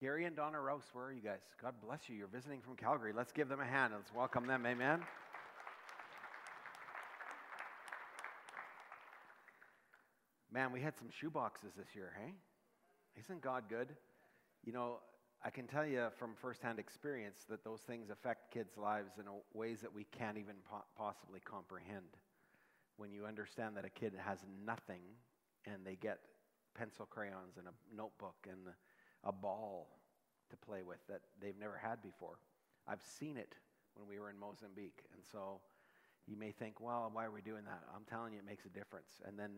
Gary and Donna Rouse, where are you guys? God bless you. You're visiting from Calgary. Let's give them a hand. Let's welcome them. Amen. Man, we had some shoe boxes this year, hey? Isn't God good? You know, I can tell you from firsthand experience that those things affect kids' lives in ways that we can't even po- possibly comprehend. When you understand that a kid has nothing and they get pencil crayons and a notebook and a ball to play with that they've never had before. I've seen it when we were in Mozambique. And so you may think, well, why are we doing that? I'm telling you, it makes a difference. And then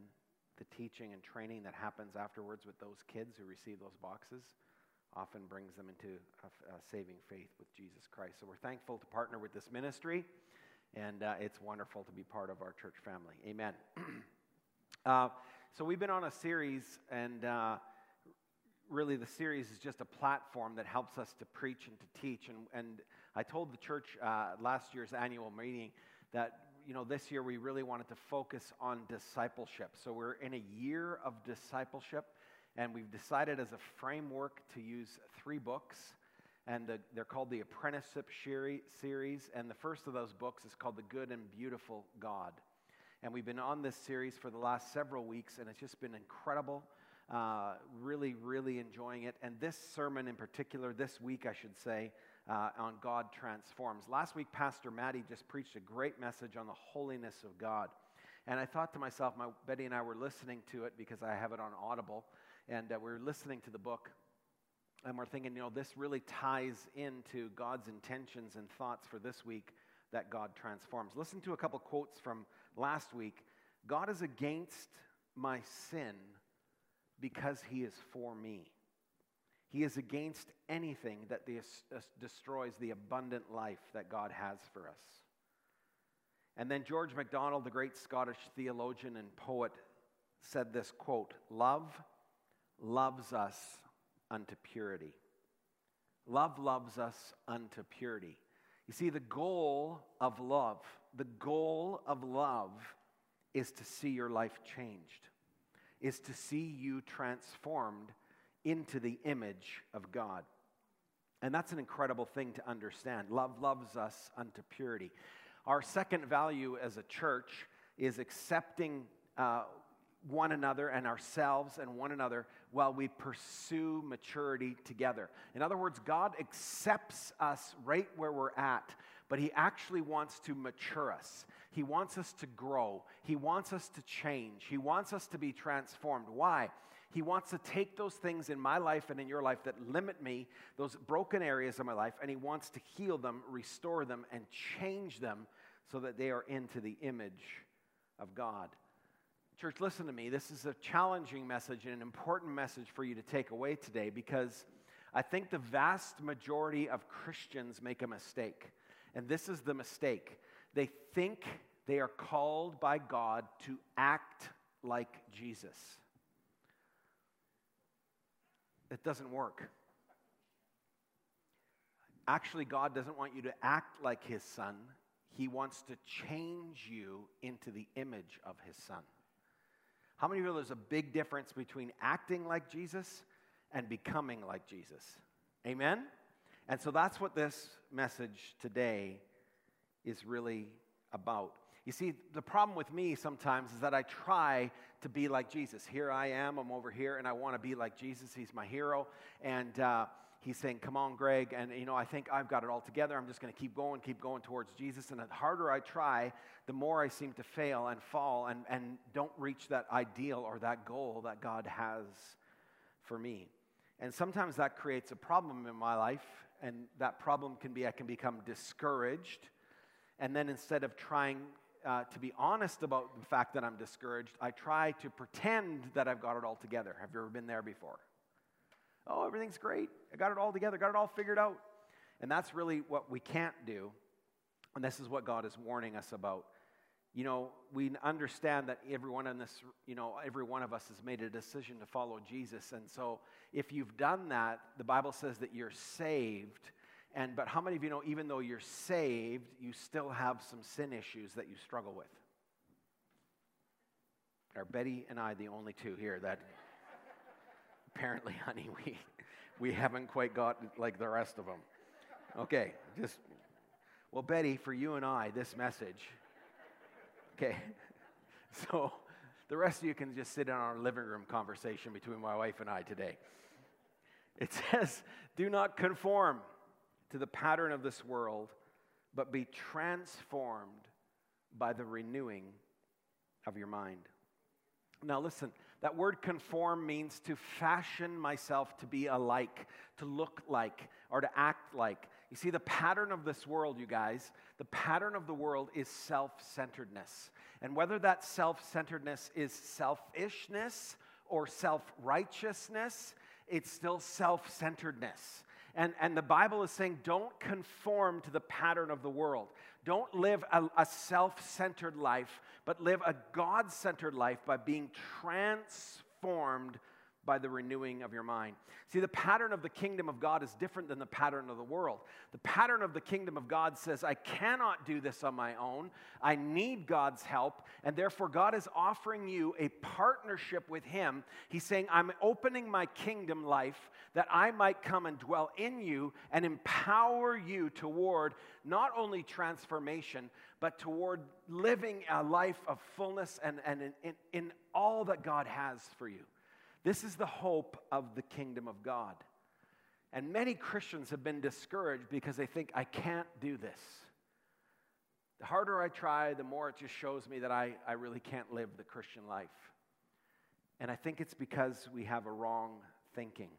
the teaching and training that happens afterwards with those kids who receive those boxes often brings them into a, saving faith with Jesus Christ. So we're thankful to partner with this ministry, and uh, it's wonderful to be part of our church family. Amen. uh, so we've been on a series, and uh, really the series is just a platform that helps us to preach and to teach. And, and I told the church uh, last year's annual meeting that you know this year we really wanted to focus on discipleship. So we're in a year of discipleship, and we've decided as a framework to use three books. And the, they're called the Apprenticeship Series. And the first of those books is called The Good and Beautiful God. And we've been on this series for the last several weeks, and it's just been incredible. Uh, really, really enjoying it. And this sermon in particular, this week, I should say, uh, on God transforms. Last week, Pastor Maddie just preached a great message on the holiness of God. And I thought to myself, my, Betty and I were listening to it because I have it on Audible, and uh, we are listening to the book. And we're thinking, you know, this really ties into God's intentions and thoughts for this week that God transforms. Listen to a couple quotes from last week. God is against my sin because he is for me. He is against anything that destroys the abundant life that God has for us. And then George MacDonald, the great Scottish theologian and poet, said this quote Love loves us unto purity. Love loves us unto purity. You see, the goal of love, the goal of love is to see your life changed is to see you transformed into the image of God. And that's an incredible thing to understand. Love loves us unto purity. Our second value as a church is accepting uh, one another and ourselves and one another while we pursue maturity together. In other words, God accepts us right where we're at, but He actually wants to mature us. He wants us to grow. He wants us to change. He wants us to be transformed. Why? He wants to take those things in my life and in your life that limit me, those broken areas of my life, and He wants to heal them, restore them, and change them so that they are into the image of God. Church, listen to me. This is a challenging message and an important message for you to take away today because I think the vast majority of Christians make a mistake. And this is the mistake they think they are called by God to act like Jesus. It doesn't work. Actually, God doesn't want you to act like His Son. He wants to change you into the image of His Son. How many of you know there's a big difference between acting like Jesus and becoming like Jesus? Amen? And so that's what this message today is really about. You see, the problem with me sometimes is that I try to be like Jesus. Here I am, I'm over here, and I want to be like Jesus. He's my hero. And uh, he's saying, Come on, Greg. And, you know, I think I've got it all together. I'm just going to keep going, keep going towards Jesus. And the harder I try, the more I seem to fail and fall and, and don't reach that ideal or that goal that God has for me. And sometimes that creates a problem in my life. And that problem can be I can become discouraged and then instead of trying uh, to be honest about the fact that I'm discouraged, I try to pretend that I've got it all together. Have you ever been there before? Oh, everything's great. I got it all together, got it all figured out. And that's really what we can't do. And this is what God is warning us about. You know, we understand that everyone in this, you know, every one of us has made a decision to follow Jesus. And so if you've done that, the Bible says that you're saved and, but how many of you know, even though you're saved, you still have some sin issues that you struggle with? Are Betty and I the only two here that apparently, honey, we, we haven't quite got like the rest of them. Okay, just, well, Betty, for you and I, this message. Okay, so the rest of you can just sit in our living room conversation between my wife and I today. It says, Do not conform to the pattern of this world, but be transformed by the renewing of your mind. Now, listen, that word conform means to fashion myself to be alike, to look like, or to act like. You see, the pattern of this world, you guys, the pattern of the world is self centeredness. And whether that self centeredness is selfishness or self righteousness, it's still self centeredness. And, and the Bible is saying, don't conform to the pattern of the world. Don't live a, a self centered life, but live a God centered life by being transformed by the renewing of your mind. See, the pattern of the kingdom of God is different than the pattern of the world. The pattern of the kingdom of God says, I cannot do this on my own. I need God's help. And therefore, God is offering you a partnership with Him. He's saying, I'm opening my kingdom life that I might come and dwell in you and empower you toward not only transformation, but toward living a life of fullness and, and in, in, in all that God has for you. This is the hope of the kingdom of God. And many Christians have been discouraged because they think, I can't do this. The harder I try, the more it just shows me that I, I really can't live the Christian life. And I think it's because we have a wrong thinking.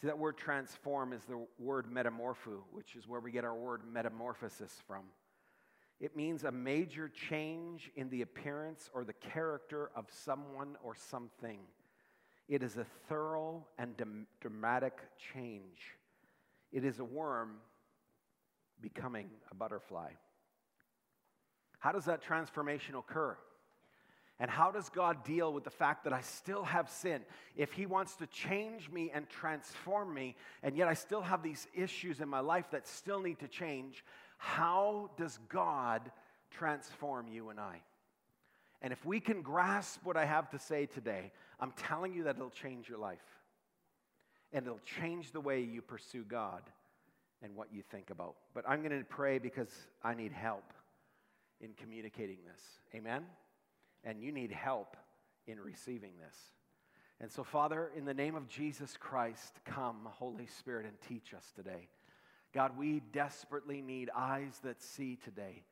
See, that word transform is the word metamorpho, which is where we get our word metamorphosis from. It means a major change in the appearance or the character of someone or something. It is a thorough and dramatic change. It is a worm becoming a butterfly. How does that transformation occur? And how does God deal with the fact that I still have sin? If He wants to change me and transform me, and yet I still have these issues in my life that still need to change, how does God transform you and I? And if we can grasp what I have to say today, I'm telling you that it'll change your life. And it'll change the way you pursue God and what you think about. But I'm going to pray because I need help in communicating this. Amen? And you need help in receiving this. And so, Father, in the name of Jesus Christ, come, Holy Spirit, and teach us today. God, we desperately need eyes that see today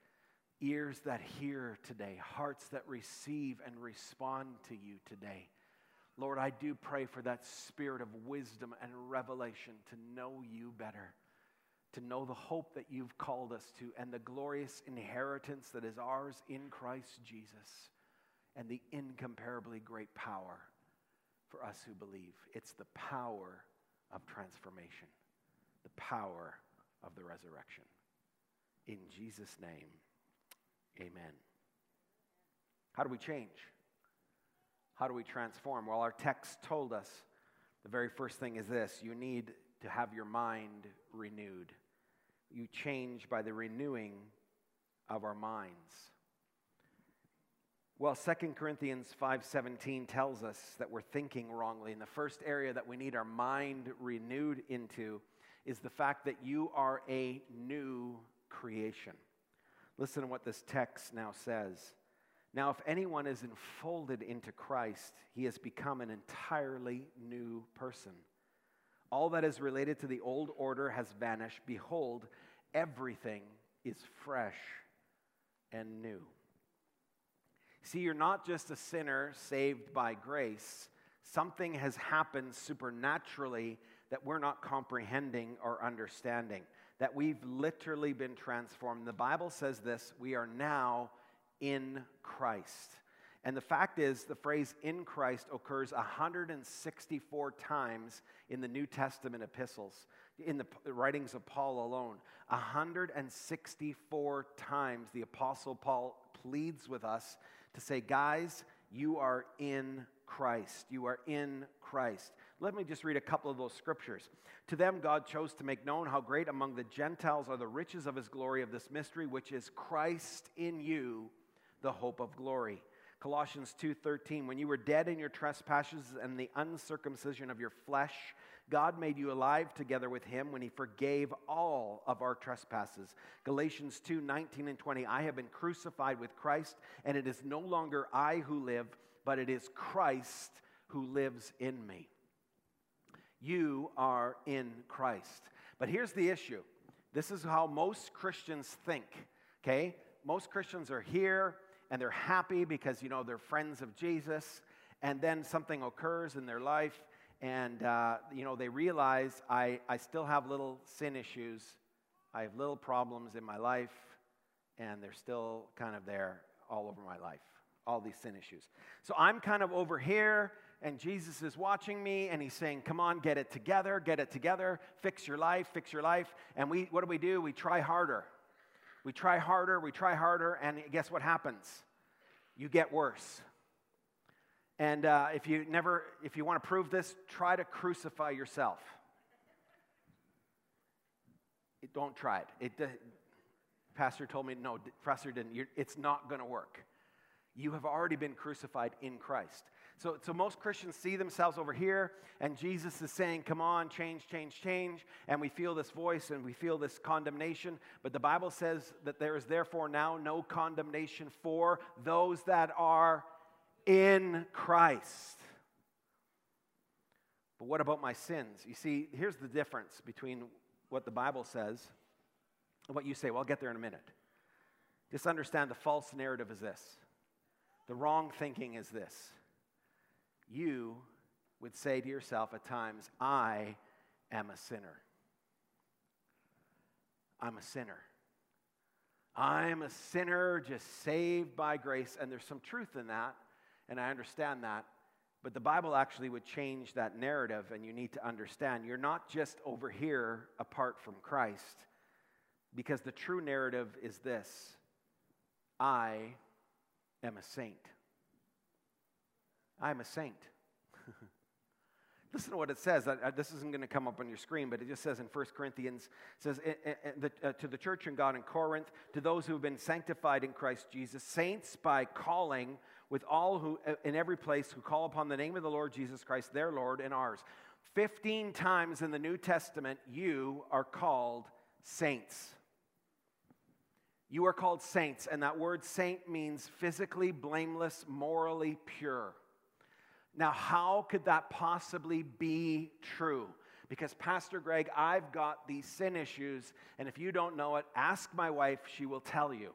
ears that hear today, hearts that receive and respond to you today. Lord, I do pray for that spirit of wisdom and revelation to know you better, to know the hope that you've called us to, and the glorious inheritance that is ours in Christ Jesus, and the incomparably great power for us who believe. It's the power of transformation, the power of the resurrection. In Jesus' name. Amen. How do we change? How do we transform? Well, our text told us the very first thing is this you need to have your mind renewed. You change by the renewing of our minds. Well, 2 Corinthians 5:17 tells us that we're thinking wrongly. And the first area that we need our mind renewed into is the fact that you are a new creation. Listen to what this text now says. Now, if anyone is enfolded into Christ, he has become an entirely new person. All that is related to the old order has vanished. Behold, everything is fresh and new. See, you're not just a sinner saved by grace, something has happened supernaturally that we're not comprehending or understanding that we've literally been transformed. The Bible says this we are now in Christ. And the fact is, the phrase in Christ occurs 164 times in the New Testament epistles, in the writings of Paul alone. 164 times the Apostle Paul pleads with us to say, guys, you are in Christ. You are in Christ. Let me just read a couple of those scriptures. To them, God chose to make known how great among the Gentiles are the riches of his glory of this mystery, which is Christ in you, the hope of glory. Colossians 2:13 When you were dead in your trespasses and the uncircumcision of your flesh God made you alive together with him when he forgave all of our trespasses. Galatians 2 19 and 20. I have been crucified with Christ, and it is no longer I who live, but it is Christ who lives in me. You are in Christ. But here's the issue this is how most Christians think, okay? Most Christians are here and they're happy because, you know, they're friends of Jesus, and then something occurs in their life and uh, you know they realize I, I still have little sin issues i have little problems in my life and they're still kind of there all over my life all these sin issues so i'm kind of over here and jesus is watching me and he's saying come on get it together get it together fix your life fix your life and we what do we do we try harder we try harder we try harder and guess what happens you get worse and uh, if you never, if you want to prove this, try to crucify yourself. It, don't try it. it pastor told me, no, pastor didn't. You're, it's not going to work. You have already been crucified in Christ. So, so most Christians see themselves over here, and Jesus is saying, Come on, change, change, change. And we feel this voice and we feel this condemnation. But the Bible says that there is therefore now no condemnation for those that are in Christ. But what about my sins? You see, here's the difference between what the Bible says and what you say. Well, I'll get there in a minute. Just understand the false narrative is this the wrong thinking is this. You would say to yourself at times, I am a sinner. I'm a sinner. I'm a sinner just saved by grace. And there's some truth in that and I understand that. But the Bible actually would change that narrative, and you need to understand you're not just over here apart from Christ, because the true narrative is this I am a saint. I'm a saint. Listen to what it says. this isn't going to come up on your screen, but it just says in 1 Corinthians, says, eh, eh, eh, uh, to the church in God in Corinth, to those who have been sanctified in Christ Jesus, saints by calling with all who in every place who call upon the name of the Lord Jesus Christ, their Lord and ours. 15 times in the New Testament, you are called saints. You are called saints, and that word saint means physically blameless, morally pure. Now, how could that possibly be true? Because, Pastor Greg, I've got these sin issues, and if you don't know it, ask my wife, she will tell you.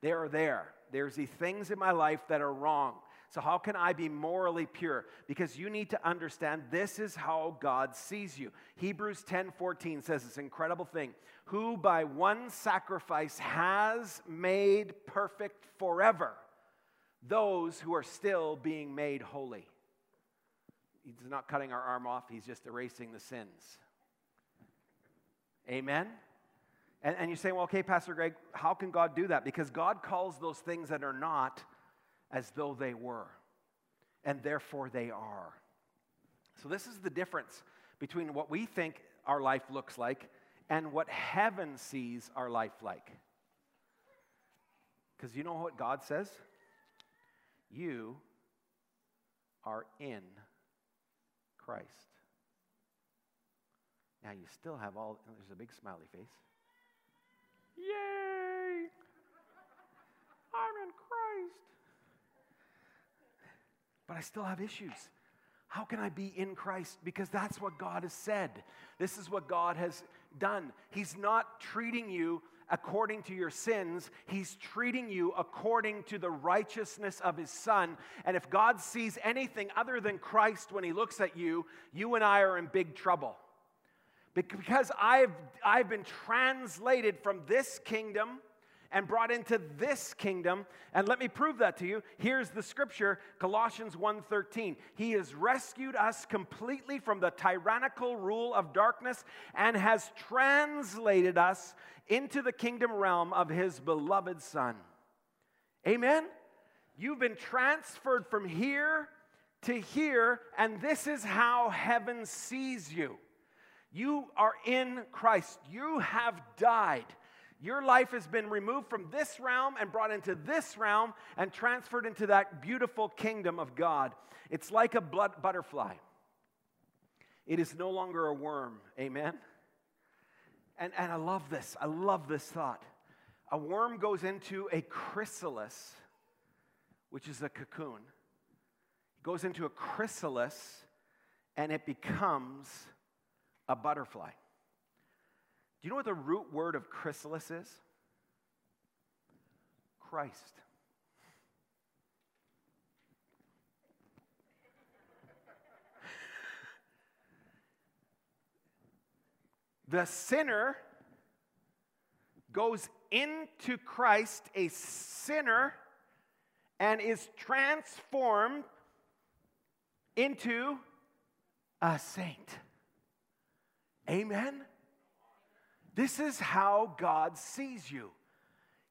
They are there. There's these things in my life that are wrong. So, how can I be morally pure? Because you need to understand this is how God sees you. Hebrews 10 14 says this incredible thing who by one sacrifice has made perfect forever those who are still being made holy. He's not cutting our arm off, he's just erasing the sins. Amen? And, and you say, well, okay, Pastor Greg, how can God do that? Because God calls those things that are not as though they were, and therefore they are. So, this is the difference between what we think our life looks like and what heaven sees our life like. Because you know what God says? You are in Christ. Now, you still have all, there's a big smiley face. Yay! I'm in Christ. But I still have issues. How can I be in Christ? Because that's what God has said. This is what God has done. He's not treating you according to your sins, He's treating you according to the righteousness of His Son. And if God sees anything other than Christ when He looks at you, you and I are in big trouble. Because I've, I've been translated from this kingdom and brought into this kingdom. And let me prove that to you. Here's the scripture colossians 1.13 he has rescued us completely from the tyrannical rule of darkness and has translated us into the kingdom realm of his beloved son. Amen? You've been transferred from here to here and this is how heaven sees you. You are in Christ. You have died. Your life has been removed from this realm and brought into this realm and transferred into that beautiful kingdom of God. It's like a blood butterfly. It is no longer a worm. Amen? And, and I love this. I love this thought. A worm goes into a chrysalis, which is a cocoon. It goes into a chrysalis and it becomes a butterfly. Do you know what the root word of chrysalis is? Christ. the sinner goes into Christ, a sinner, and is transformed into a saint. Amen? This is how God sees you.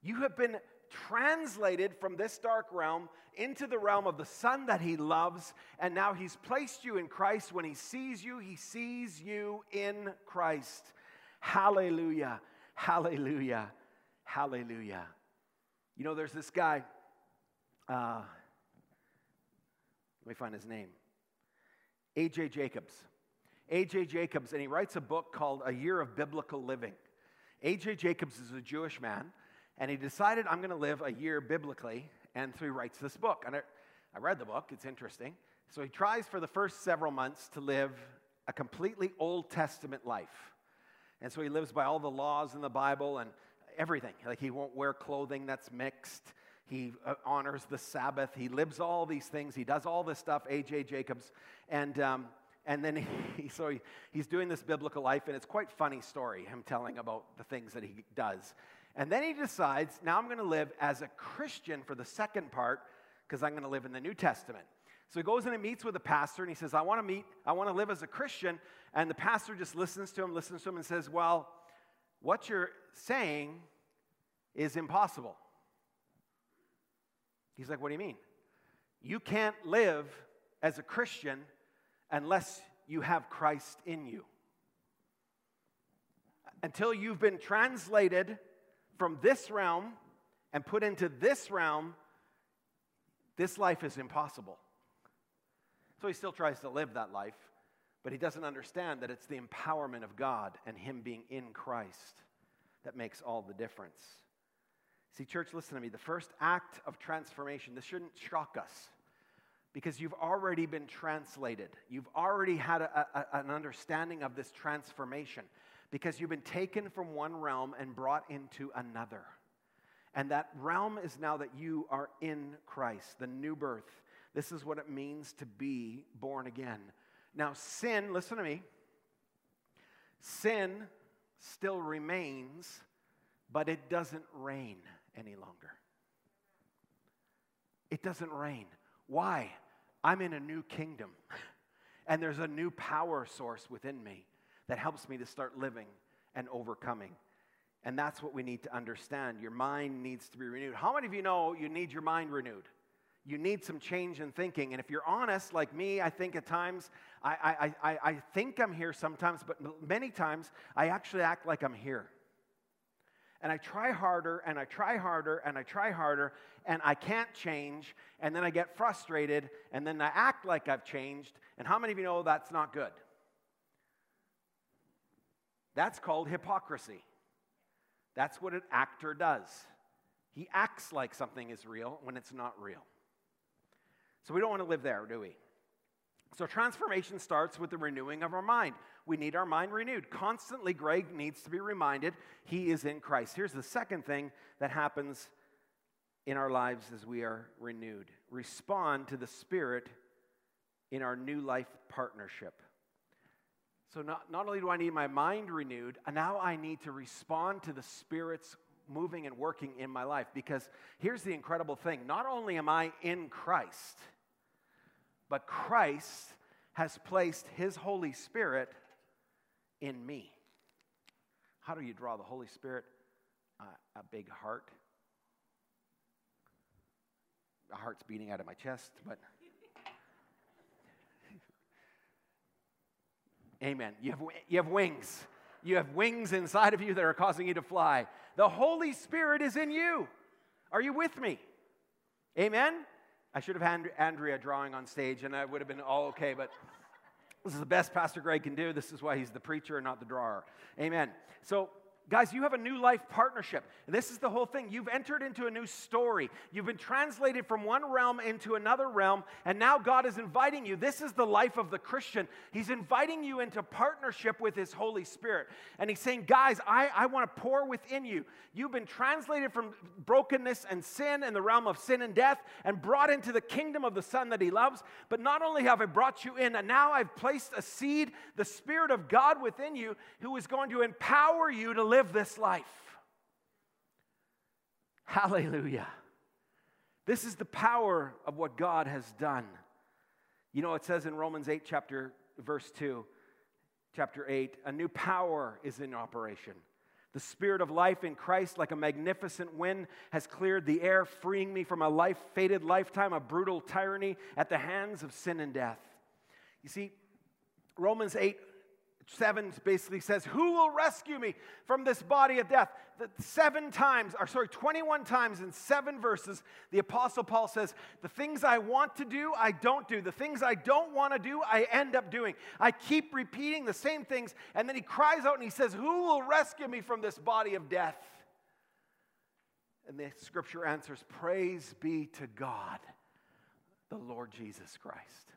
You have been translated from this dark realm into the realm of the Son that He loves, and now He's placed you in Christ. When He sees you, He sees you in Christ. Hallelujah, hallelujah, hallelujah. You know, there's this guy, uh, let me find his name A.J. Jacobs. A.J. Jacobs, and he writes a book called A Year of Biblical Living. A.J. Jacobs is a Jewish man, and he decided, I'm going to live a year biblically, and so he writes this book. And I, I read the book, it's interesting. So he tries for the first several months to live a completely Old Testament life. And so he lives by all the laws in the Bible and everything. Like he won't wear clothing that's mixed. He uh, honors the Sabbath. He lives all these things. He does all this stuff, A.J. Jacobs. And um, and then he, so he, he's doing this biblical life, and it's quite funny story, him telling about the things that he does. And then he decides, now I'm going to live as a Christian for the second part, because I'm going to live in the New Testament. So he goes in and meets with a pastor, and he says, I want to meet, I want to live as a Christian. And the pastor just listens to him, listens to him, and says, Well, what you're saying is impossible. He's like, What do you mean? You can't live as a Christian unless you have Christ in you. Until you've been translated from this realm and put into this realm, this life is impossible. So he still tries to live that life, but he doesn't understand that it's the empowerment of God and him being in Christ that makes all the difference. See, church, listen to me. The first act of transformation, this shouldn't shock us because you've already been translated. You've already had a, a, an understanding of this transformation because you've been taken from one realm and brought into another. And that realm is now that you are in Christ, the new birth. This is what it means to be born again. Now, sin, listen to me, sin still remains, but it doesn't reign any longer. It doesn't reign. Why? I'm in a new kingdom, and there's a new power source within me that helps me to start living and overcoming. And that's what we need to understand. Your mind needs to be renewed. How many of you know you need your mind renewed? You need some change in thinking. And if you're honest, like me, I think at times, I, I, I, I think I'm here sometimes, but many times I actually act like I'm here and I try harder and I try harder and I try harder and I can't change and then I get frustrated and then I act like I've changed. And how many of you know that's not good? That's called hypocrisy. That's what an actor does. He acts like something is real when it's not real. So we don't want to live there, do we? So transformation starts with the renewing of our mind. We need our mind renewed. Constantly, Greg needs to be reminded he is in Christ. Here's the second thing that happens in our lives as we are renewed respond to the Spirit in our new life partnership. So, not, not only do I need my mind renewed, now I need to respond to the Spirit's moving and working in my life. Because here's the incredible thing not only am I in Christ, but Christ has placed His Holy Spirit in me. How do you draw the Holy Spirit? Uh, a big heart. A heart's beating out of my chest, but. Amen. You have, you have wings. You have wings inside of you that are causing you to fly. The Holy Spirit is in you. Are you with me? Amen? I should have had Andrea drawing on stage and I would have been all okay, but This is the best Pastor Greg can do. This is why he's the preacher and not the drawer. Amen. So Guys, you have a new life partnership. And this is the whole thing. You've entered into a new story. You've been translated from one realm into another realm, and now God is inviting you. This is the life of the Christian. He's inviting you into partnership with His Holy Spirit. And He's saying, Guys, I, I want to pour within you. You've been translated from brokenness and sin and the realm of sin and death and brought into the kingdom of the Son that He loves. But not only have I brought you in, and now I've placed a seed, the Spirit of God within you, who is going to empower you to live live this life. Hallelujah. This is the power of what God has done. You know, it says in Romans 8, chapter, verse 2, chapter 8, a new power is in operation. The spirit of life in Christ, like a magnificent wind, has cleared the air, freeing me from a life fated lifetime of brutal tyranny at the hands of sin and death. You see, Romans 8 7 basically says, Who will rescue me from this body of death? The seven times, or sorry, 21 times in seven verses, the Apostle Paul says, The things I want to do, I don't do. The things I don't want to do, I end up doing. I keep repeating the same things. And then he cries out and he says, Who will rescue me from this body of death? And the scripture answers, Praise be to God, the Lord Jesus Christ.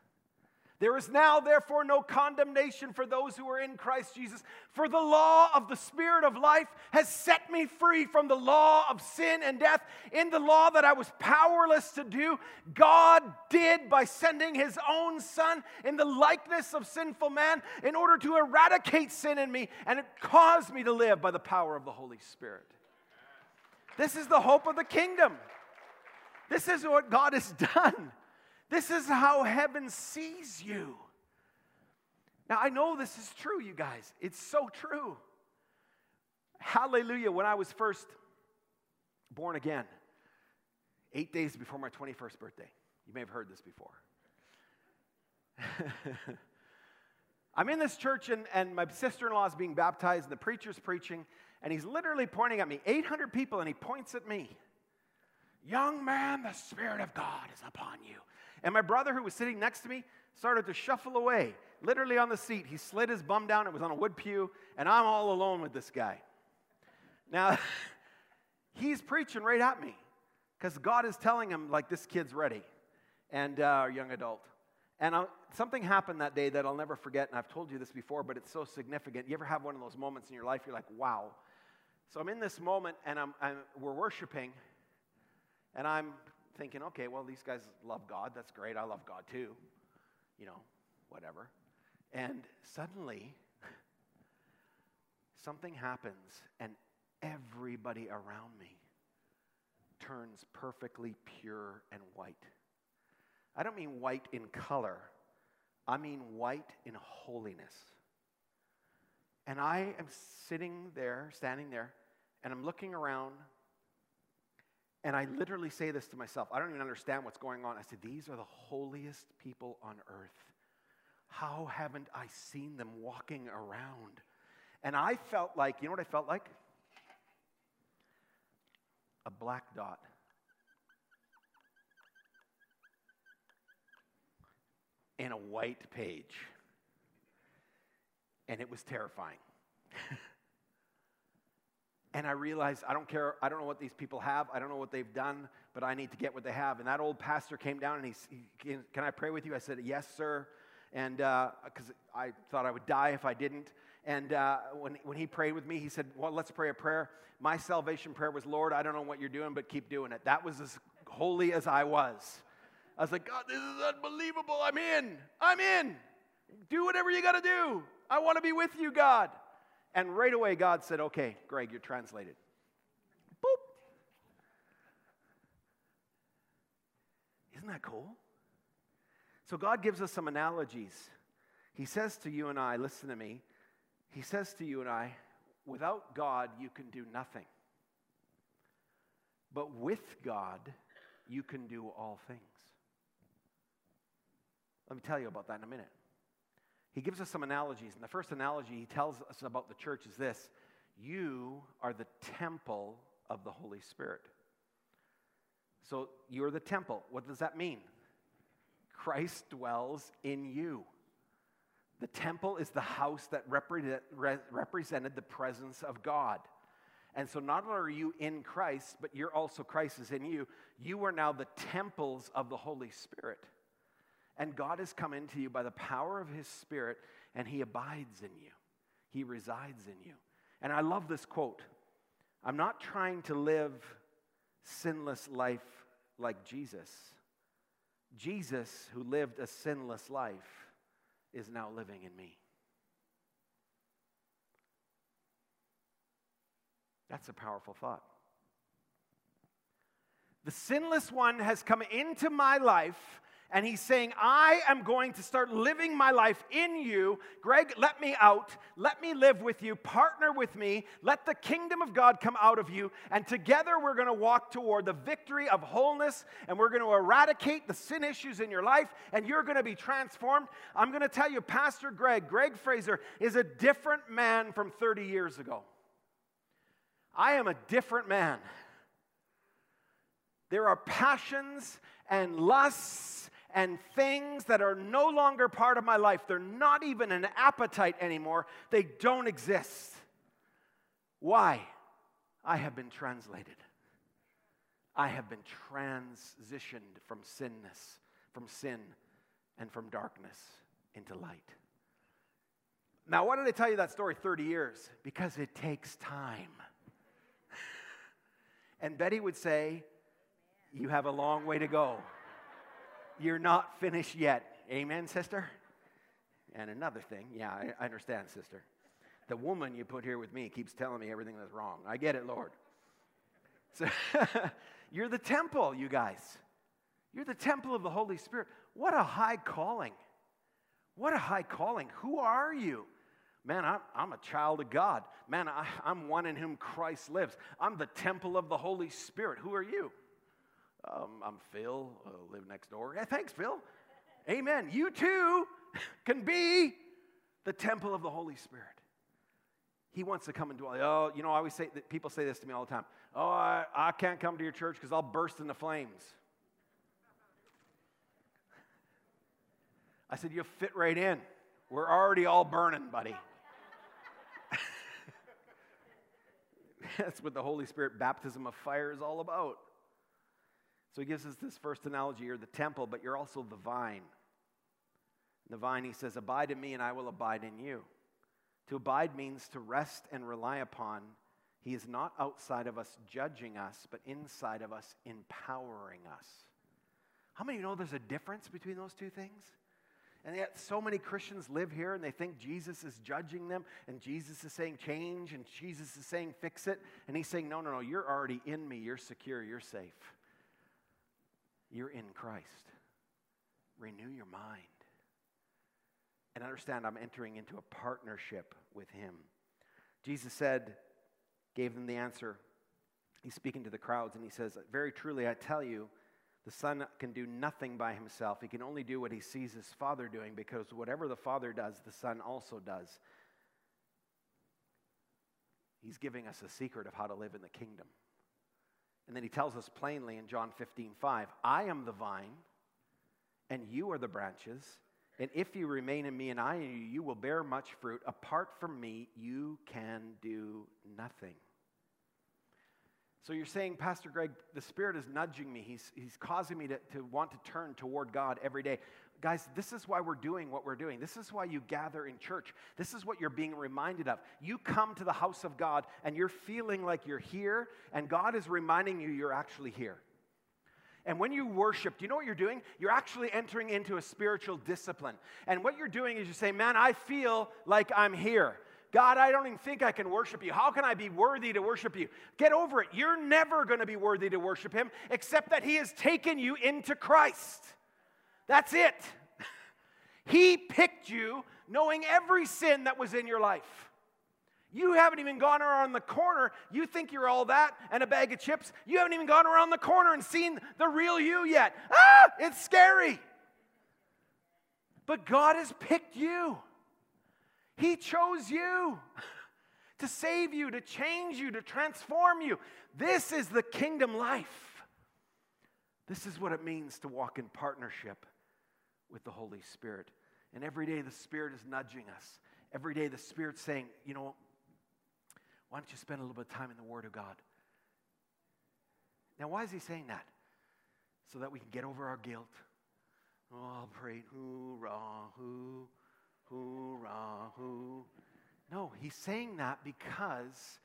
There is now, therefore, no condemnation for those who are in Christ Jesus. For the law of the Spirit of life has set me free from the law of sin and death. In the law that I was powerless to do, God did by sending his own Son in the likeness of sinful man in order to eradicate sin in me, and it caused me to live by the power of the Holy Spirit. This is the hope of the kingdom. This is what God has done. This is how heaven sees you. Now, I know this is true, you guys. It's so true. Hallelujah. When I was first born again, eight days before my 21st birthday, you may have heard this before. I'm in this church, and, and my sister in law is being baptized, and the preacher's preaching, and he's literally pointing at me 800 people, and he points at me. Young man, the Spirit of God is upon you. And my brother, who was sitting next to me, started to shuffle away, literally on the seat. He slid his bum down, it was on a wood pew, and I'm all alone with this guy. Now, he's preaching right at me because God is telling him, like, this kid's ready, and uh, young adult. And I'll, something happened that day that I'll never forget, and I've told you this before, but it's so significant. You ever have one of those moments in your life you're like, wow. So I'm in this moment, and I'm, I'm, we're worshiping, and I'm thinking, okay, well, these guys love God. That's great. I love God too. You know, whatever. And suddenly, something happens, and everybody around me turns perfectly pure and white. I don't mean white in color, I mean white in holiness. And I am sitting there, standing there, and I'm looking around and I literally say this to myself. I don't even understand what's going on. I said, These are the holiest people on earth. How haven't I seen them walking around? And I felt like, you know what I felt like? A black dot. In a white page. And it was terrifying. And I realized I don't care, I don't know what these people have, I don't know what they've done, but I need to get what they have. And that old pastor came down and he, he Can I pray with you? I said, Yes, sir. And because uh, I thought I would die if I didn't. And uh, when, when he prayed with me, he said, Well, let's pray a prayer. My salvation prayer was, Lord, I don't know what you're doing, but keep doing it. That was as holy as I was. I was like, God, this is unbelievable. I'm in. I'm in. Do whatever you got to do. I want to be with you, God. And right away, God said, Okay, Greg, you're translated. Boop. Isn't that cool? So, God gives us some analogies. He says to you and I, listen to me, He says to you and I, without God, you can do nothing. But with God, you can do all things. Let me tell you about that in a minute he gives us some analogies. And the first analogy he tells us about the church is this You are the temple of the Holy Spirit. So you're the temple. What does that mean? Christ dwells in you. The temple is the house that repre- re- represented the presence of God. And so not only are you in Christ, but you're also Christ is in you. You are now the temples of the Holy Spirit. And God has come into you by the power of his Spirit, and he abides in you. He resides in you. And I love this quote. I'm not trying to live sinless life like Jesus. Jesus, who lived a sinless life, is now living in me. That's a powerful thought. The sinless one has come into my life and he's saying, I am going to start living my life in you. Greg, let me out. Let me live with you. Partner with me. Let the kingdom of God come out of you. And together we're going to walk toward the victory of wholeness and we're going to eradicate the sin issues in your life and you're going to be transformed. I'm going to tell you, Pastor Greg, Greg Fraser, is a different man from 30 years ago. I am a different man. There are passions and lusts and things that are no longer part of my life. They're not even an appetite anymore, they don't exist. Why? I have been translated. I have been transitioned from sinness, from sin, and from darkness into light. Now, why did I tell you that story 30 years? Because it takes time. And Betty would say, You have a long way to go. You're not finished yet. Amen, sister? And another thing, yeah, I, understand, sister. The woman you put here with me keeps telling me everything that's wrong. I get it, Lord. So you're the temple, you guys. You're the temple of the Holy Spirit. What a high calling. What a high calling. Who are you? Man, I'm, I'm a child of God. Man, I, I'm one in whom Christ lives. I'm the temple of the Holy Spirit. Who are you? Um, I'm Phil, uh, live next door. Yeah, thanks, Phil. Amen. You too can be the temple of the Holy Spirit. He wants to come and dwell. Oh, you know, I always say that people say this to me all the time. Oh, I, I can't come to your church because I'll burst into flames. I said, You fit right in. We're already all burning, buddy. That's what the Holy Spirit baptism of fire is all about. So he gives us this first analogy you're the temple, but you're also the vine. The vine, he says, Abide in me and I will abide in you. To abide means to rest and rely upon. He is not outside of us judging us, but inside of us empowering us. How many know there's a difference between those two things? And yet, so many Christians live here and they think Jesus is judging them, and Jesus is saying change, and Jesus is saying fix it. And he's saying, no, no, no, you're already in me. You're secure. You're safe. You're in Christ. Renew your mind. And understand I'm entering into a partnership with him. Jesus said, gave them the answer. He's speaking to the crowds, and he says, Very truly, I tell you, the Son can do nothing by himself. He can only do what he sees his Father doing because whatever the Father does, the Son also does. He's giving us a secret of how to live in the kingdom. And then he tells us plainly in John 15, 5, I am the vine, and you are the branches. And if you remain in me and I in you, you will bear much fruit. Apart from me, you can do nothing. So you're saying, Pastor Greg, the Spirit is nudging me. He's, he's causing me to, to want to turn toward God every day. Guys, this is why we're doing what we're doing. This is why you gather in church. This is what you're being reminded of. You come to the house of God and you're feeling like you're here, and God is reminding you you're actually here. And when you worship, do you know what you're doing? You're actually entering into a spiritual discipline. And what you're doing is you say, Man, I feel like I'm here. God, I don't even think I can worship you. How can I be worthy to worship you? Get over it. You're never going to be worthy to worship Him except that He has taken you into Christ. That's it. he picked you knowing every sin that was in your life. You haven't even gone around the corner. You think you're all that and a bag of chips. You haven't even gone around the corner and seen the real you yet. Ah, it's scary. But God has picked you. He chose you to save you, to change you, to transform you. This is the kingdom life. This is what it means to walk in partnership with the Holy Spirit. And every day the Spirit is nudging us. Every day the Spirit's saying, you know, why don't you spend a little bit of time in the Word of God? Now, why is He saying that? So that we can get over our guilt. Oh, I'll pray, hoorah, hoo, hoorah, hoo. No, He's saying that because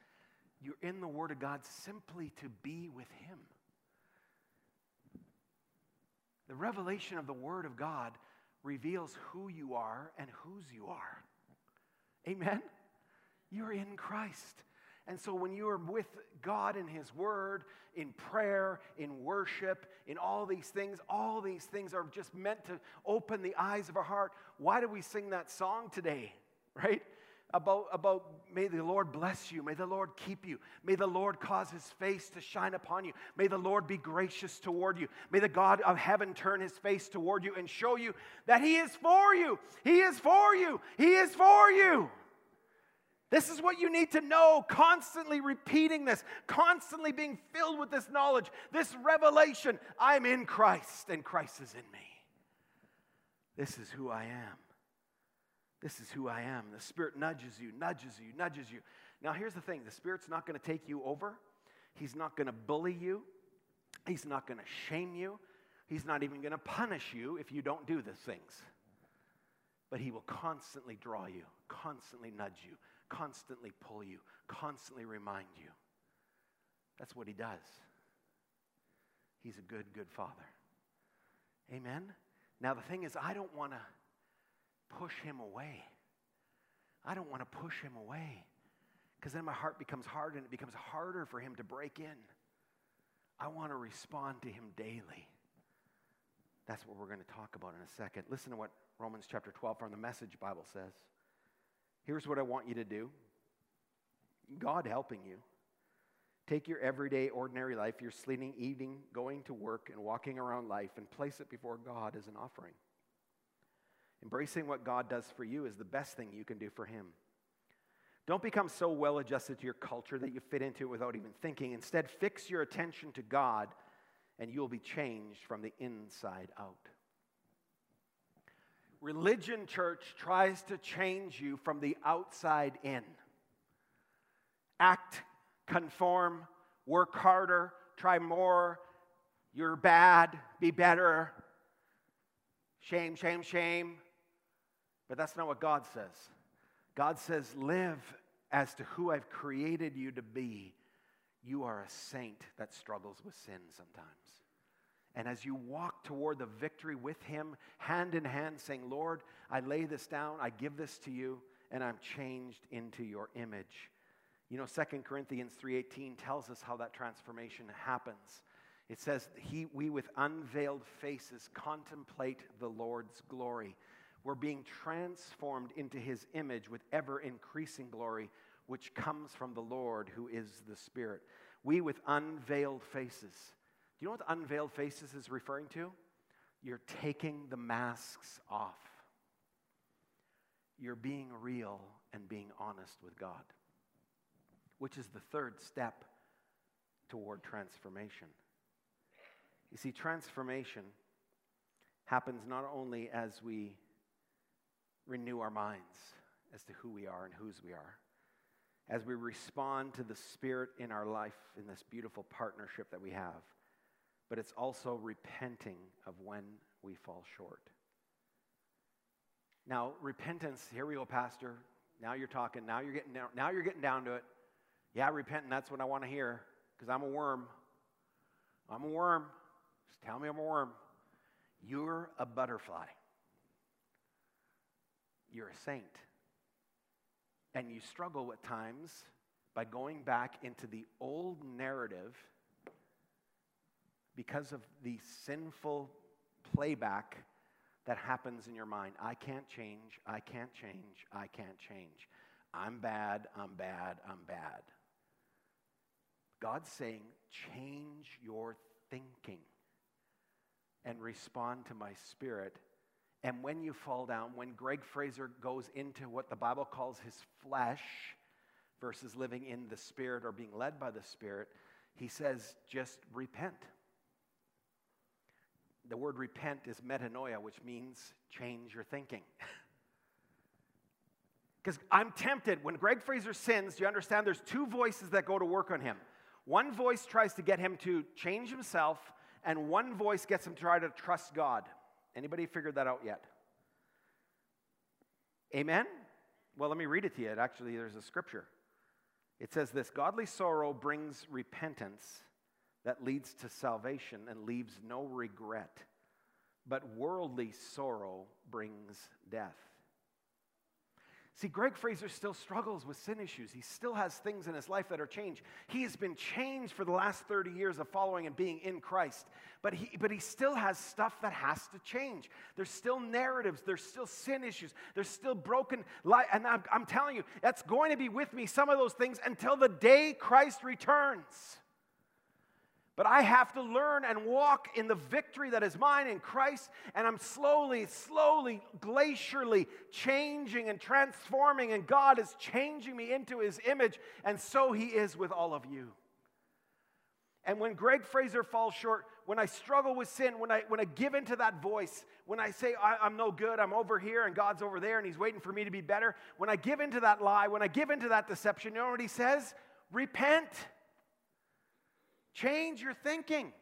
you're in the Word of God simply to be with Him. The revelation of the Word of God reveals who you are and whose you are. Amen? You're in Christ. And so when you are with God in His Word, in prayer, in worship, in all these things, all these things are just meant to open the eyes of our heart. Why do we sing that song today? Right? About, about may the Lord bless you, may the Lord keep you, may the Lord cause his face to shine upon you, may the Lord be gracious toward you, may the God of heaven turn his face toward you and show you that he is for you, he is for you, he is for you. This is what you need to know, constantly repeating this, constantly being filled with this knowledge, this revelation. I'm in Christ and Christ is in me. This is who I am. This is who I am. The Spirit nudges you, nudges you, nudges you. Now, here's the thing the Spirit's not going to take you over, He's not going to bully you, He's not going to shame you, He's not even going to punish you if you don't do the things. But He will constantly draw you, constantly nudge you, constantly pull you, constantly remind you. That's what He does. He's a good, good Father. Amen? Now, the thing is, I don't want to push him away. I don't want to push him away because then my heart becomes hard and it becomes harder for him to break in. I want to respond to him daily. That's what we're going to talk about in a second. Listen to what Romans chapter 12 from the Message Bible says. Here's what I want you to do God helping you. Take your everyday, ordinary life, your sleeping, eating, going to work, and walking around life, and place it before God as an offering. Embracing what God does for you is the best thing you can do for Him. Don't become so well adjusted to your culture that you fit into it without even thinking. Instead, fix your attention to God and you'll be changed from the inside out. Religion, church, tries to change you from the outside in. Act, conform, work harder, try more, you're bad, be better. Shame, shame, shame. But that's not what God says. God says, live as to who I've created you to be. You are a saint that struggles with sin sometimes. And as you walk toward the victory with Him, hand in hand, saying, Lord, I lay this down, I give this to you, and I'm changed into your image. You know, 2 Corinthians 3:18 tells us how that transformation happens. It says, he, We with unveiled faces contemplate the Lord's glory. We're being transformed into his image with ever increasing glory, which comes from the Lord who is the Spirit. We with unveiled faces. Do you know what unveiled faces is referring to? You're taking the masks off. You're being real and being honest with God, which is the third step toward transformation. You see, transformation happens not only as we renew our minds as to who we are and whose we are. As we respond to the Spirit in our life in this beautiful partnership that we have, but it's also repenting of when we fall short. Now, repentance, here we go, Pastor. Now you're talking, now you're getting down, now you're getting down to it. Yeah, repent, and that's what I want to hear, because I'm a worm. I'm a worm. Just tell me I'm a worm. You're a butterfly you're a saint. And you struggle at times by going back into the old narrative because of the sinful playback that happens in your mind. I can't change, I can't change, I can't change. I'm bad, I'm bad, I'm bad. God's saying, change your thinking and respond to my spirit and when you fall down, when Greg Fraser goes into what the Bible calls his flesh versus living in the Spirit or being led by the Spirit, he says, just repent. The word repent is metanoia, which means change your thinking. Because I'm tempted, when Greg Fraser sins, do you understand there's two voices that go to work on him. One voice tries to get him to change himself, and one voice gets him to try to trust God. Anybody figured that out yet? Amen? Well, let me read it to you. It actually, there's a scripture. It says this Godly sorrow brings repentance that leads to salvation and leaves no regret, but worldly sorrow brings death. See, Greg Fraser still struggles with sin issues. He still has things in his life that are changed. He has been changed for the last 30 years of following and being in Christ, but he, but he still has stuff that has to change. There's still narratives, there's still sin issues, there's still broken life. And I'm, I'm telling you, that's going to be with me, some of those things, until the day Christ returns. But I have to learn and walk in the victory that is mine in Christ. And I'm slowly, slowly, glacially changing and transforming. And God is changing me into his image. And so he is with all of you. And when Greg Fraser falls short, when I struggle with sin, when I, when I give into that voice, when I say, I, am no good, I'm over here and God's over there and He's waiting for me to be better, when I give into that lie, when I give into that deception, you know what He says? Repent. Change your thinking.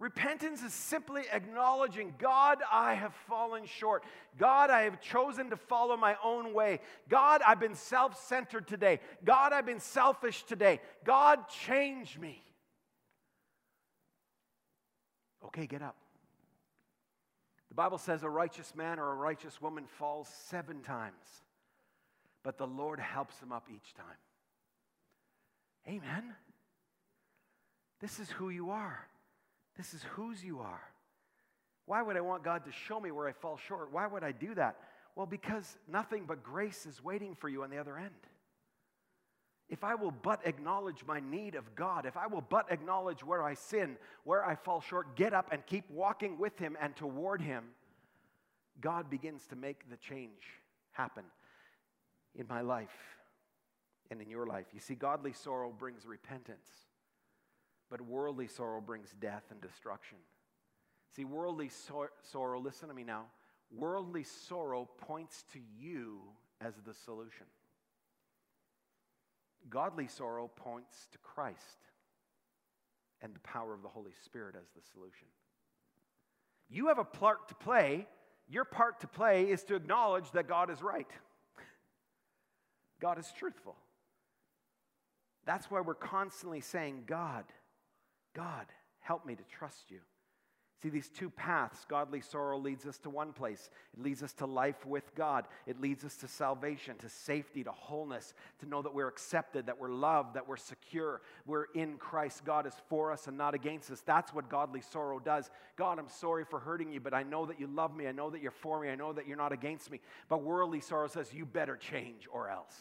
Repentance is simply acknowledging God, I have fallen short. God, I have chosen to follow my own way. God, I've been self centered today. God, I've been selfish today. God, change me. Okay, get up. The Bible says a righteous man or a righteous woman falls seven times, but the Lord helps him up each time. Amen. This is who you are. This is whose you are. Why would I want God to show me where I fall short? Why would I do that? Well, because nothing but grace is waiting for you on the other end. If I will but acknowledge my need of God, if I will but acknowledge where I sin, where I fall short, get up and keep walking with Him and toward Him, God begins to make the change happen in my life and in your life. You see, godly sorrow brings repentance. But worldly sorrow brings death and destruction. See, worldly sor- sorrow, listen to me now. Worldly sorrow points to you as the solution. Godly sorrow points to Christ and the power of the Holy Spirit as the solution. You have a part to play. Your part to play is to acknowledge that God is right. God is truthful. That's why we're constantly saying, God, God, help me to trust you. See, these two paths, godly sorrow leads us to one place. It leads us to life with God. It leads us to salvation, to safety, to wholeness, to know that we're accepted, that we're loved, that we're secure. We're in Christ. God is for us and not against us. That's what godly sorrow does. God, I'm sorry for hurting you, but I know that you love me. I know that you're for me. I know that you're not against me. But worldly sorrow says, you better change or else.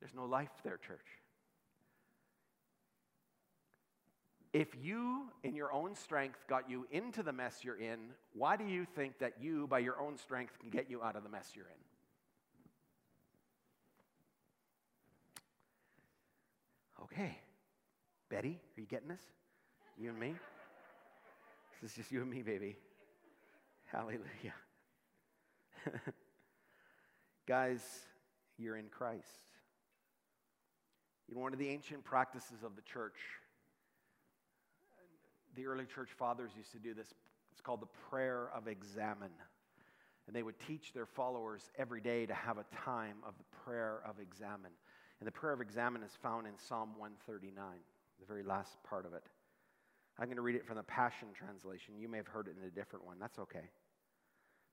There's no life there, church. If you, in your own strength, got you into the mess you're in, why do you think that you, by your own strength, can get you out of the mess you're in? Okay. Betty, are you getting this? You and me? This is just you and me, baby. Hallelujah. Guys, you're in Christ. You know, one of the ancient practices of the church the early church fathers used to do this. It's called the prayer of examen. And they would teach their followers every day to have a time of the prayer of examen. And the prayer of examen is found in Psalm 139, the very last part of it. I'm going to read it from the Passion Translation. You may have heard it in a different one. That's okay.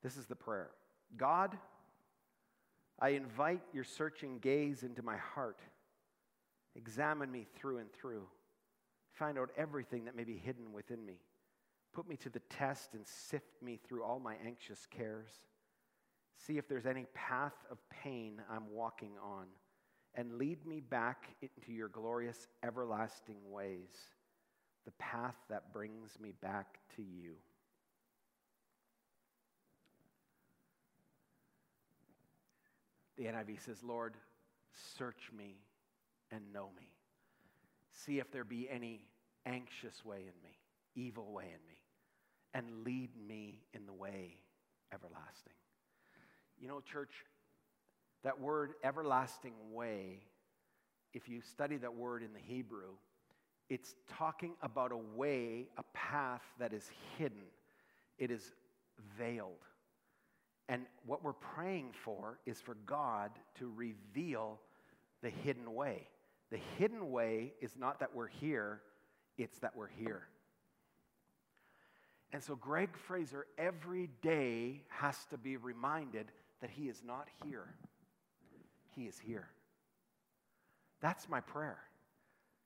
This is the prayer God, I invite your searching gaze into my heart. Examine me through and through. Find out everything that may be hidden within me. Put me to the test and sift me through all my anxious cares. See if there's any path of pain I'm walking on, and lead me back into your glorious, everlasting ways, the path that brings me back to you. The NIV says, Lord, search me and know me. See if there be any anxious way in me, evil way in me, and lead me in the way everlasting. You know, church, that word everlasting way, if you study that word in the Hebrew, it's talking about a way, a path that is hidden. It is veiled. And what we're praying for is for God to reveal the hidden way. The hidden way is not that we're here, it's that we're here. And so Greg Fraser every day has to be reminded that he is not here. He is here. That's my prayer.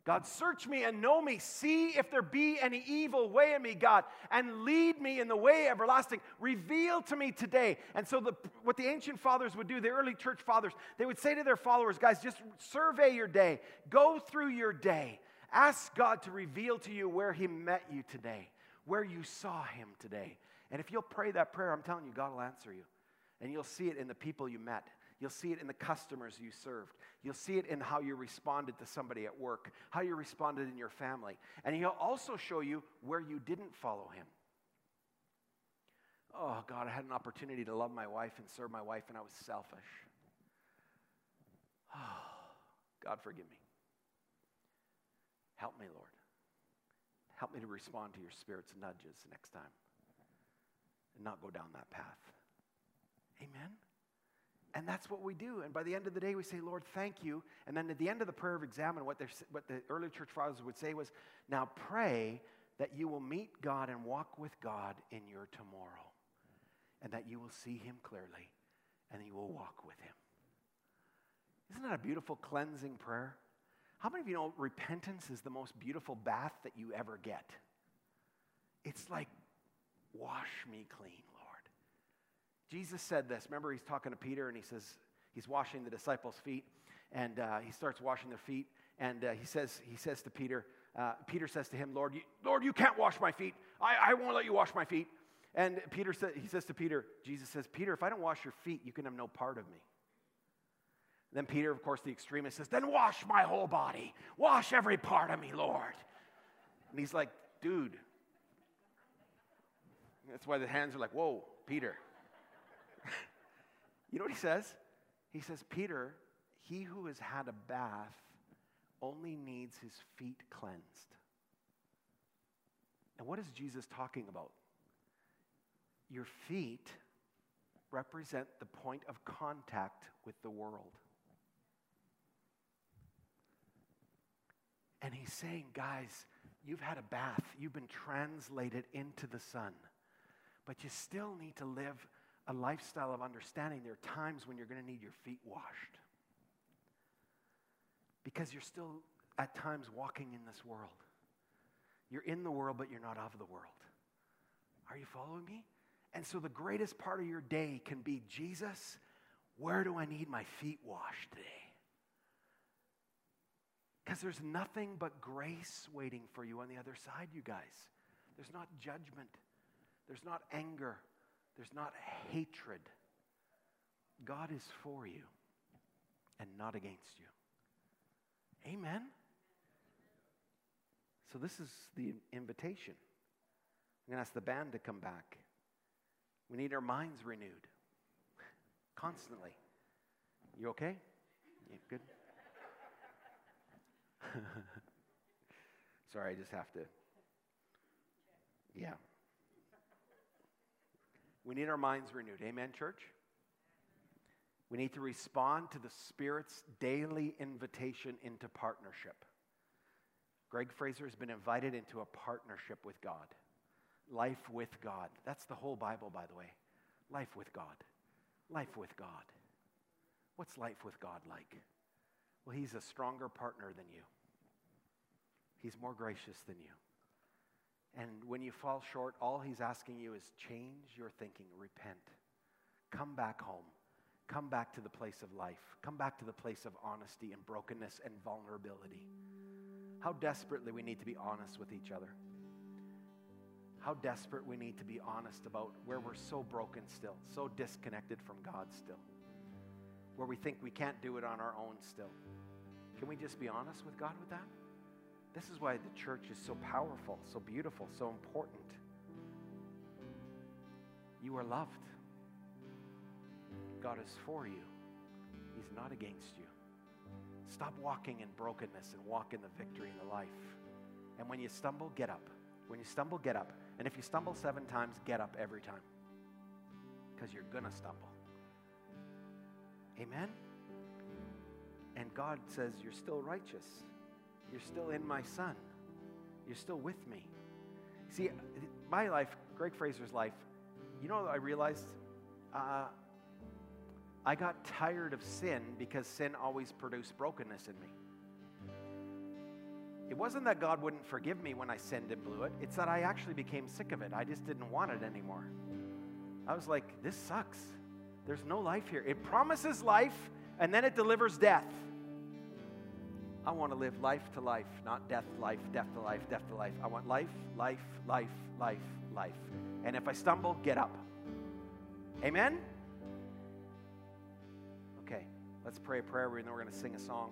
God, search me and know me. See if there be any evil way in me, God, and lead me in the way everlasting. Reveal to me today. And so, the, what the ancient fathers would do, the early church fathers, they would say to their followers, guys, just survey your day, go through your day, ask God to reveal to you where He met you today, where you saw Him today. And if you'll pray that prayer, I'm telling you, God will answer you. And you'll see it in the people you met. You'll see it in the customers you served. You'll see it in how you responded to somebody at work, how you responded in your family. And He'll also show you where you didn't follow Him. Oh, God, I had an opportunity to love my wife and serve my wife, and I was selfish. Oh, God, forgive me. Help me, Lord. Help me to respond to your Spirit's nudges next time and not go down that path. Amen? And that's what we do. And by the end of the day, we say, Lord, thank you. And then at the end of the prayer of examen, what, what the early church fathers would say was, now pray that you will meet God and walk with God in your tomorrow, and that you will see him clearly, and you will walk with him. Isn't that a beautiful cleansing prayer? How many of you know repentance is the most beautiful bath that you ever get? It's like, wash me clean, Jesus said this. Remember, he's talking to Peter and he says, he's washing the disciples' feet. And uh, he starts washing their feet. And uh, he, says, he says to Peter, uh, Peter says to him, Lord, you, Lord, you can't wash my feet. I, I won't let you wash my feet. And Peter sa- he says to Peter, Jesus says, Peter, if I don't wash your feet, you can have no part of me. Then Peter, of course, the extremist, says, Then wash my whole body. Wash every part of me, Lord. And he's like, Dude. That's why the hands are like, Whoa, Peter. You know what he says? He says, Peter, he who has had a bath only needs his feet cleansed. And what is Jesus talking about? Your feet represent the point of contact with the world. And he's saying, guys, you've had a bath, you've been translated into the Son, but you still need to live a lifestyle of understanding there are times when you're going to need your feet washed. Because you're still at times walking in this world. You're in the world, but you're not of the world. Are you following me? And so the greatest part of your day can be Jesus, where do I need my feet washed today? Because there's nothing but grace waiting for you on the other side, you guys. There's not judgment, there's not anger, there's not hatred. God is for you and not against you. Amen? So, this is the invitation. I'm going to ask the band to come back. We need our minds renewed constantly. You okay? Good? Sorry, I just have to. Yeah. We need our minds renewed. Amen, church? We need to respond to the Spirit's daily invitation into partnership. Greg Fraser has been invited into a partnership with God. Life with God. That's the whole Bible, by the way. Life with God. Life with God. What's life with God like? Well, He's a stronger partner than you, He's more gracious than you. And when you fall short, all he's asking you is change your thinking, repent. Come back home. Come back to the place of life. Come back to the place of honesty and brokenness and vulnerability. How desperately we need to be honest with each other. How desperate we need to be honest about where we're so broken still, so disconnected from God still, where we think we can't do it on our own still. Can we just be honest with God with that? This is why the church is so powerful, so beautiful, so important. You are loved. God is for you, He's not against you. Stop walking in brokenness and walk in the victory in the life. And when you stumble, get up. When you stumble, get up. And if you stumble seven times, get up every time. Because you're going to stumble. Amen? And God says, You're still righteous. You're still in my son. You're still with me. See, my life, Greg Fraser's life, you know, I realized uh, I got tired of sin because sin always produced brokenness in me. It wasn't that God wouldn't forgive me when I sinned and blew it, it's that I actually became sick of it. I just didn't want it anymore. I was like, this sucks. There's no life here. It promises life and then it delivers death. I want to live life to life, not death, life, death to life, death to life. I want life, life, life, life, life. And if I stumble, get up. Amen? Okay, let's pray a prayer and then we're going to sing a song.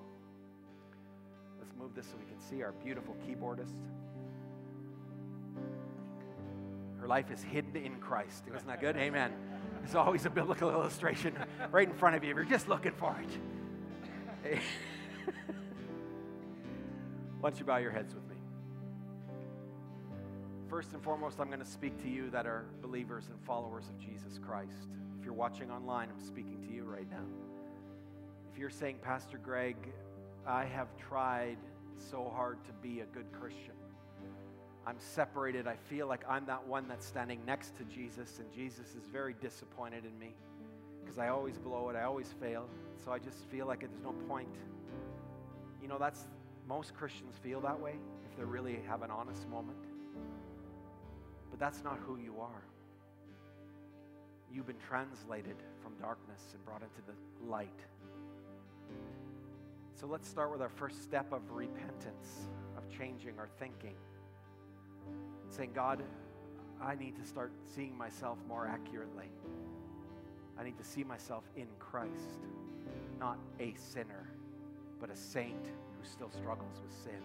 Let's move this so we can see our beautiful keyboardist. Her life is hidden in Christ. Isn't that good? Amen. There's always a biblical illustration right in front of you if you're just looking for it. Why don't you bow your heads with me? First and foremost, I'm going to speak to you that are believers and followers of Jesus Christ. If you're watching online, I'm speaking to you right now. If you're saying, Pastor Greg, I have tried so hard to be a good Christian. I'm separated. I feel like I'm that one that's standing next to Jesus, and Jesus is very disappointed in me because I always blow it, I always fail. So I just feel like there's no point. You know, that's most Christians feel that way if they really have an honest moment. But that's not who you are. You've been translated from darkness and brought into the light. So let's start with our first step of repentance, of changing our thinking. Saying, God, I need to start seeing myself more accurately. I need to see myself in Christ, not a sinner, but a saint who still struggles with sin.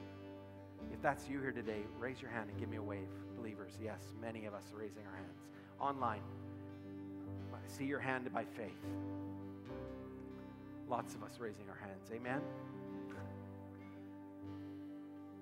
If that's you here today, raise your hand and give me a wave. Believers, yes, many of us are raising our hands. Online, I see your hand by faith. Lots of us raising our hands. Amen.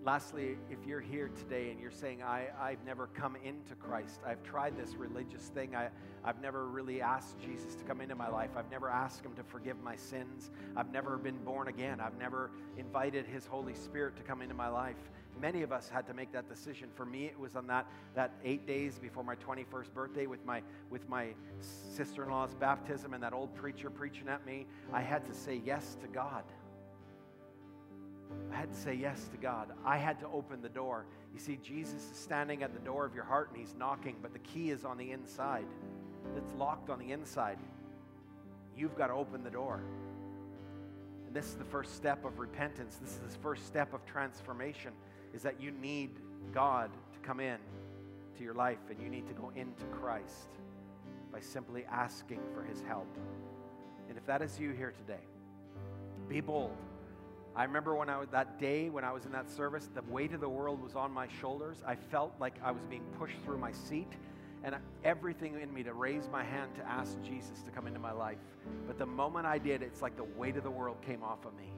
Lastly, if you're here today and you're saying, I, I've never come into Christ, I've tried this religious thing, I, I've never really asked Jesus to come into my life, I've never asked Him to forgive my sins, I've never been born again, I've never invited His Holy Spirit to come into my life. Many of us had to make that decision. For me, it was on that, that eight days before my 21st birthday with my, with my sister in law's baptism and that old preacher preaching at me. I had to say yes to God. I had to say yes to God. I had to open the door. You see, Jesus is standing at the door of your heart and he's knocking, but the key is on the inside. It's locked on the inside. You've got to open the door. And this is the first step of repentance. This is the first step of transformation is that you need God to come in to your life and you need to go into Christ by simply asking for his help. And if that is you here today, be bold. I remember when I was that day when I was in that service, the weight of the world was on my shoulders. I felt like I was being pushed through my seat and everything in me to raise my hand to ask Jesus to come into my life. But the moment I did, it's like the weight of the world came off of me.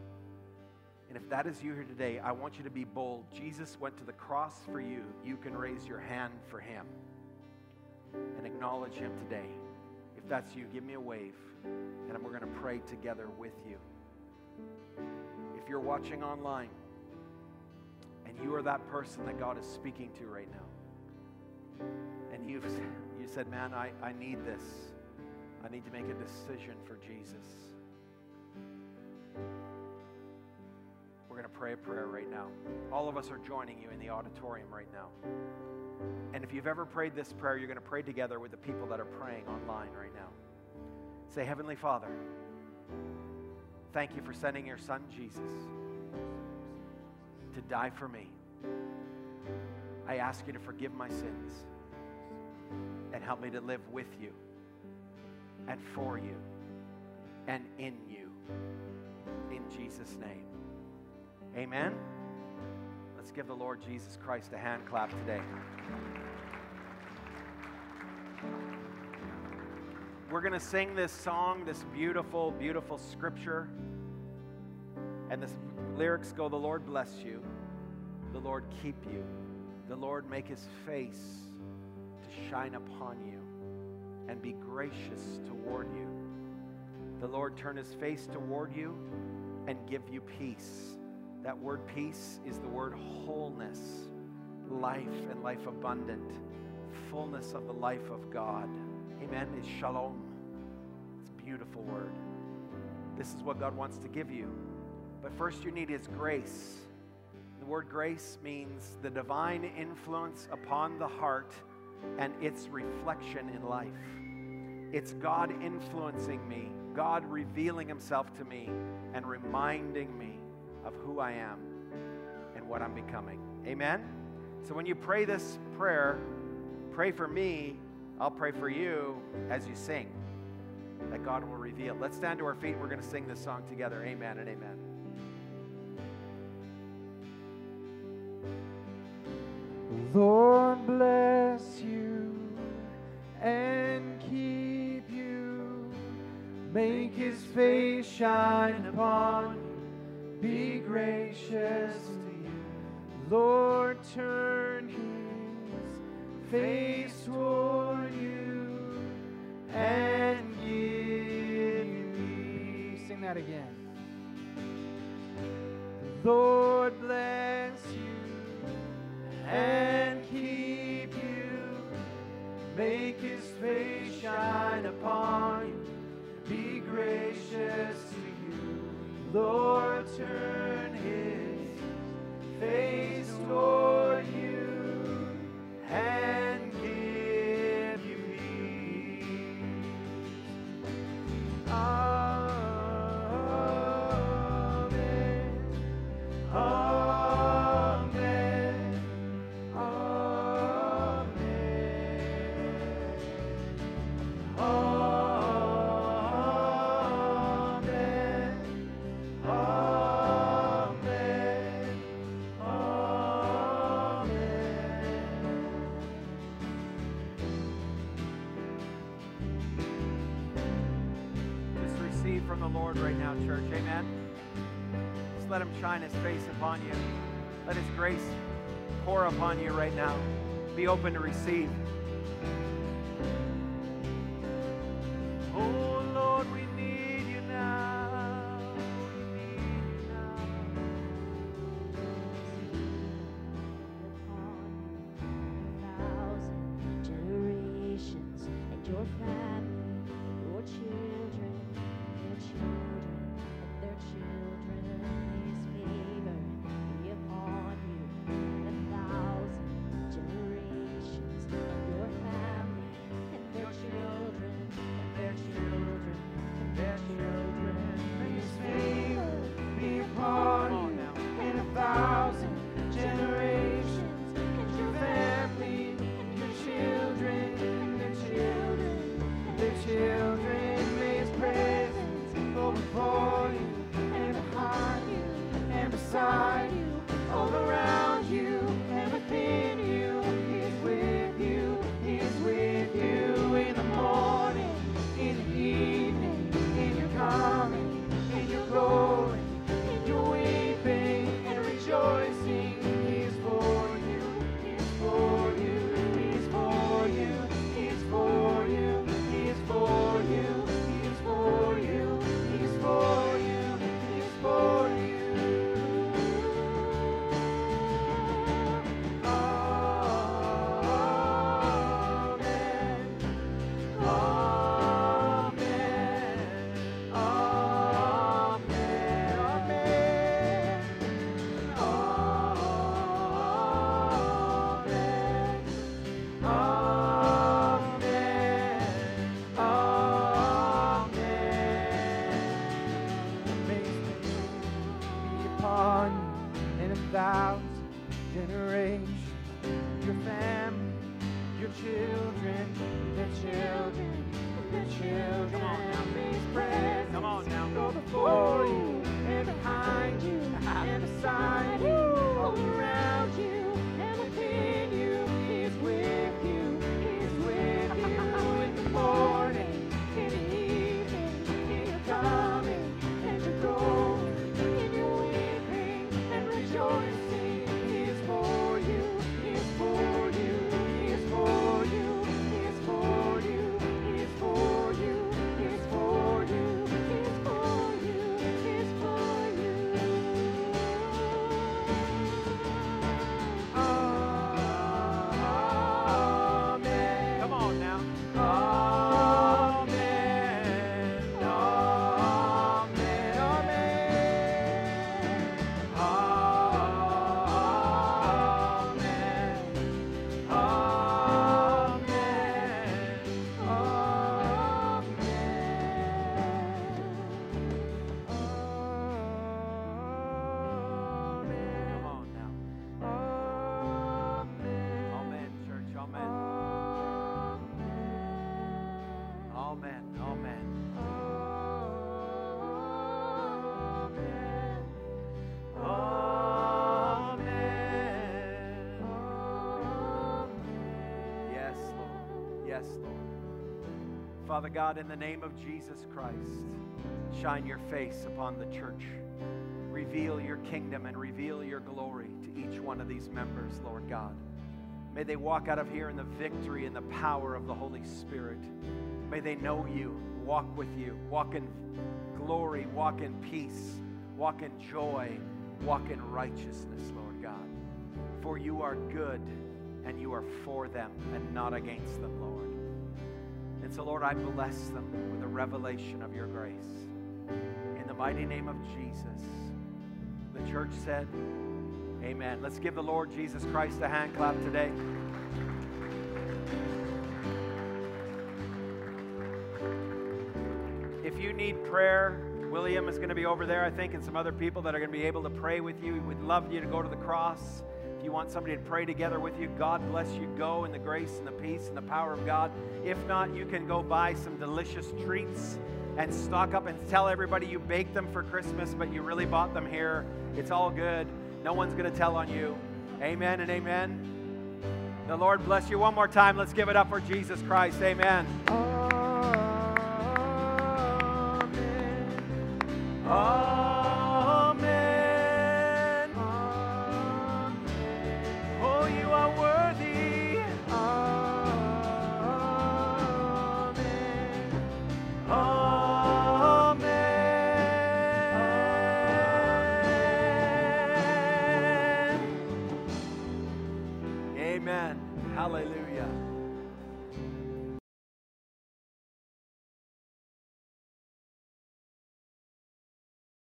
And if that is you here today, I want you to be bold. Jesus went to the cross for you. You can raise your hand for him and acknowledge him today. If that's you, give me a wave, and we're going to pray together with you you're watching online and you are that person that God is speaking to right now, and you've you said, Man, I, I need this. I need to make a decision for Jesus. We're going to pray a prayer right now. All of us are joining you in the auditorium right now. And if you've ever prayed this prayer, you're going to pray together with the people that are praying online right now. Say, Heavenly Father, Thank you for sending your son, Jesus, to die for me. I ask you to forgive my sins and help me to live with you and for you and in you. In Jesus' name. Amen. Let's give the Lord Jesus Christ a hand clap today. We're going to sing this song, this beautiful, beautiful scripture. And the lyrics go The Lord bless you, the Lord keep you, the Lord make his face to shine upon you and be gracious toward you. The Lord turn his face toward you and give you peace. That word peace is the word wholeness, life and life abundant, fullness of the life of God. Amen. Is shalom. It's a beautiful word. This is what God wants to give you. But first, you need His grace. The word grace means the divine influence upon the heart and its reflection in life. It's God influencing me, God revealing Himself to me, and reminding me of who I am and what I'm becoming. Amen? So when you pray this prayer, pray for me, I'll pray for you as you sing, that God will reveal. Let's stand to our feet. We're going to sing this song together. Amen and amen. Lord bless you and keep you. Make his face shine upon you. Be gracious to you. Lord turn his face toward and give you peace. Sing that again. Lord bless you and keep you. Make his face shine upon you. Be gracious to you. Lord, turn his face toward you and pour upon you right now. Be open to receive. Oh Lord, we Father God, in the name of Jesus Christ, shine your face upon the church. Reveal your kingdom and reveal your glory to each one of these members, Lord God. May they walk out of here in the victory and the power of the Holy Spirit. May they know you, walk with you, walk in glory, walk in peace, walk in joy, walk in righteousness, Lord God. For you are good and you are for them and not against them, Lord. And so, Lord, I bless them with a revelation of your grace. In the mighty name of Jesus, the church said, Amen. Let's give the Lord Jesus Christ a hand clap today. If you need prayer, William is going to be over there, I think, and some other people that are going to be able to pray with you. We'd love you to go to the cross. If you want somebody to pray together with you, God bless you. Go in the grace and the peace and the power of God. If not, you can go buy some delicious treats and stock up and tell everybody you baked them for Christmas, but you really bought them here. It's all good. No one's going to tell on you. Amen and amen. The Lord bless you one more time. Let's give it up for Jesus Christ. Amen. Amen.